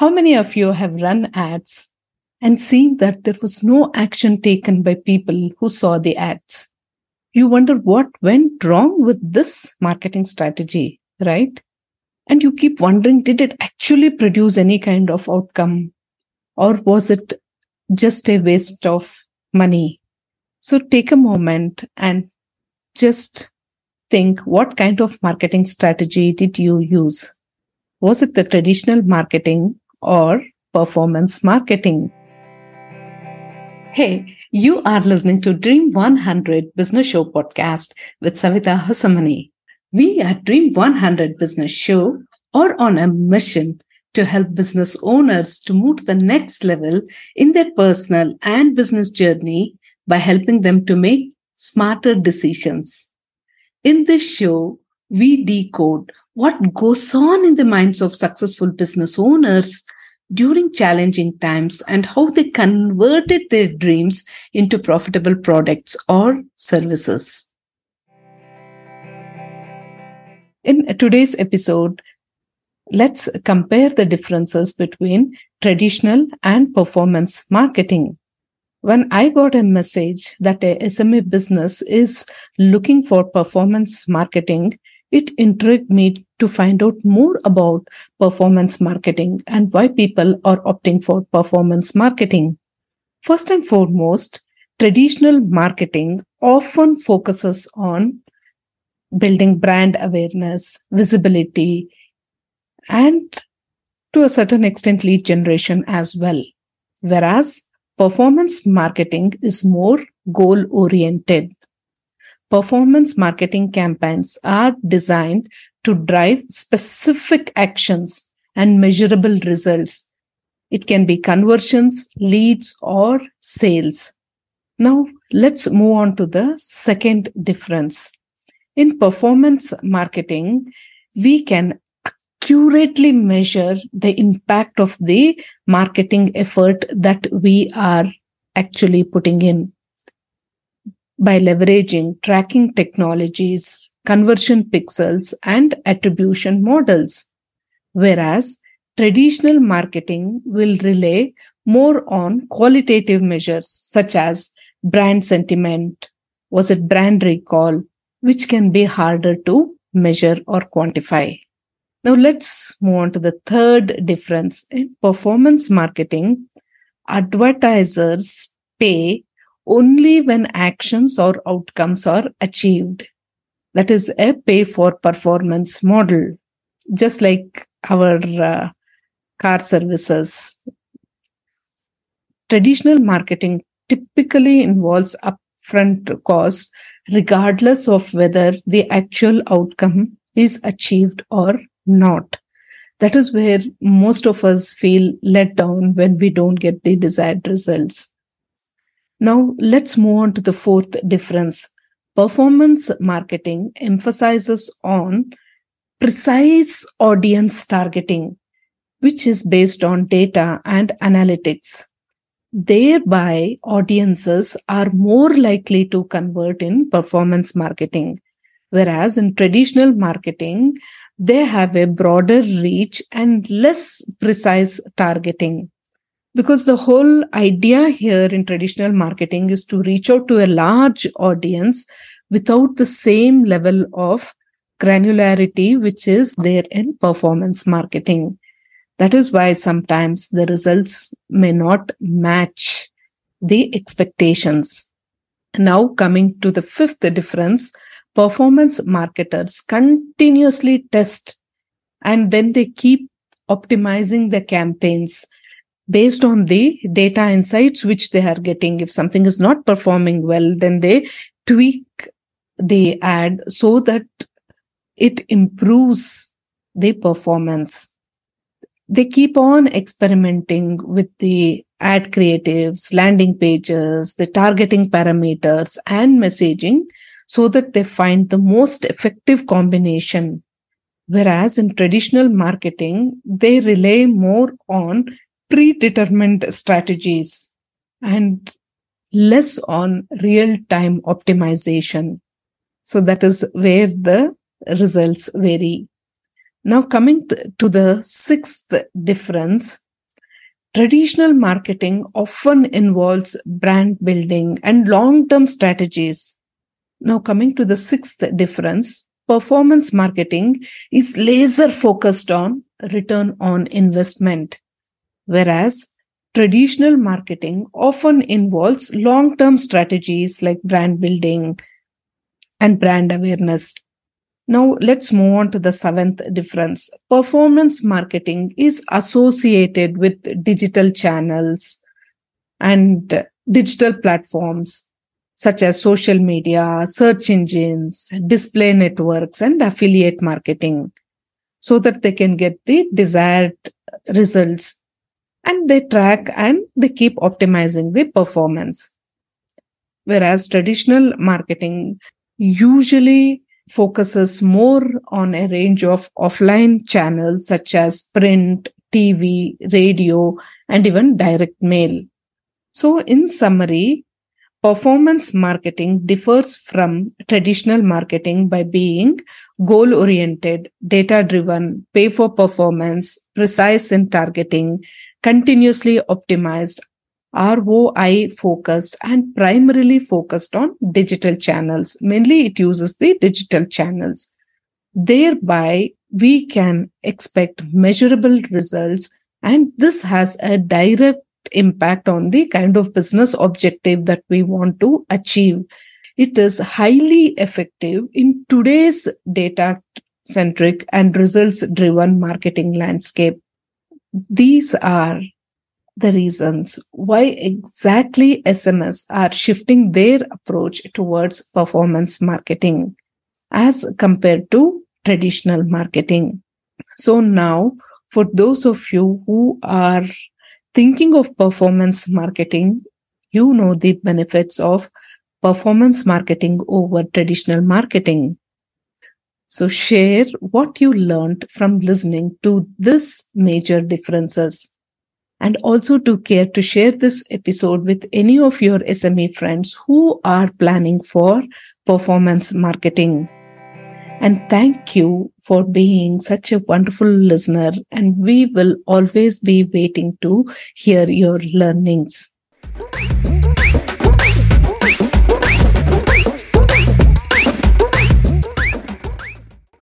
How many of you have run ads and seen that there was no action taken by people who saw the ads? You wonder what went wrong with this marketing strategy, right? And you keep wondering, did it actually produce any kind of outcome? Or was it just a waste of money? So take a moment and just think what kind of marketing strategy did you use? Was it the traditional marketing or performance marketing? Hey, you are listening to Dream 100 Business Show podcast with Savitha Hosamane. We at Dream 100 Business Show are on a mission to help business owners to move to the next level in their personal and business journey by helping them to make smarter decisions. In this show, we decode what goes on in the minds of successful business owners during challenging times and how they converted their dreams into profitable products or services. In today's episode, let's compare the differences between traditional and performance marketing. When I got a message that a SME business is looking for performance marketing, it intrigued me to find out more about performance marketing and why people are opting for performance marketing. First and foremost, traditional marketing often focuses on building brand awareness, visibility, and to a certain extent, lead generation as well. Whereas performance marketing is more goal oriented. Performance marketing campaigns are designed to drive specific actions and measurable results. It can be conversions, leads, or sales. Now, let's move on to the second difference. In performance marketing, we can accurately measure the impact of the marketing effort that we are actually putting in by leveraging tracking technologies, conversion pixels, and attribution models. Whereas traditional marketing will rely more on qualitative measures such as brand sentiment, was it brand recall, which can be harder to measure or quantify. Now let's move on to the third difference in performance marketing. Advertisers pay only when actions or outcomes are achieved. That is a pay for performance model, just like our uh, car services. Traditional marketing typically involves upfront cost, regardless of whether the actual outcome is achieved or not. That is where most of us feel let down when we don't get the desired results. Now, let's move on to the fourth difference. Performance marketing emphasizes on precise audience targeting, which is based on data and analytics. Thereby, audiences are more likely to convert in performance marketing. Whereas in traditional marketing, they have a broader reach and less precise targeting. Because the whole idea here in traditional marketing is to reach out to a large audience without the same level of granularity which is there in performance marketing. That is why sometimes the results may not match the expectations. Now, coming to the fifth difference, performance marketers continuously test and then they keep optimizing the campaigns based on the data insights which they are getting. If something is not performing well, then they tweak the ad so that it improves the performance. They keep on experimenting with the ad creatives, landing pages, the targeting parameters, and messaging so that they find the most effective combination. Whereas in traditional marketing, they rely more on predetermined strategies and less on real time optimization. So that is where the results vary. Now, coming to the sixth difference Traditional marketing often involves brand building and long term strategies. Now, coming to the sixth difference, performance marketing is laser focused on return on investment, whereas traditional marketing often involves long term strategies like brand building and brand awareness. Now, let's move on to the seventh difference. Performance marketing is associated with digital channels and digital platforms such as social media, search engines, display networks, and affiliate marketing so that they can get the desired results. And they track and they keep optimizing the performance. Whereas traditional marketing usually focuses more on a range of offline channels such as print, TV, radio, and even direct mail. So, in summary, performance marketing differs from traditional marketing by being goal oriented, data driven, pay for performance, precise in targeting, continuously optimized, ROI focused and primarily focused on digital channels. Mainly it uses the digital channels. Thereby, we can expect measurable results and this has a direct impact on the kind of business objective that we want to achieve. It is highly effective in today's data centric and results driven marketing landscape. These are the reasons why exactly SMEs are shifting their approach towards performance marketing as compared to traditional marketing. So now, for those of you who are thinking of performance marketing, you know the benefits of performance marketing over traditional marketing. So share what you learned from listening to this major differences and also to care to share this episode with any of your SME friends who are planning for performance marketing. And thank you for being such a wonderful listener. And we will always be waiting to hear your learnings.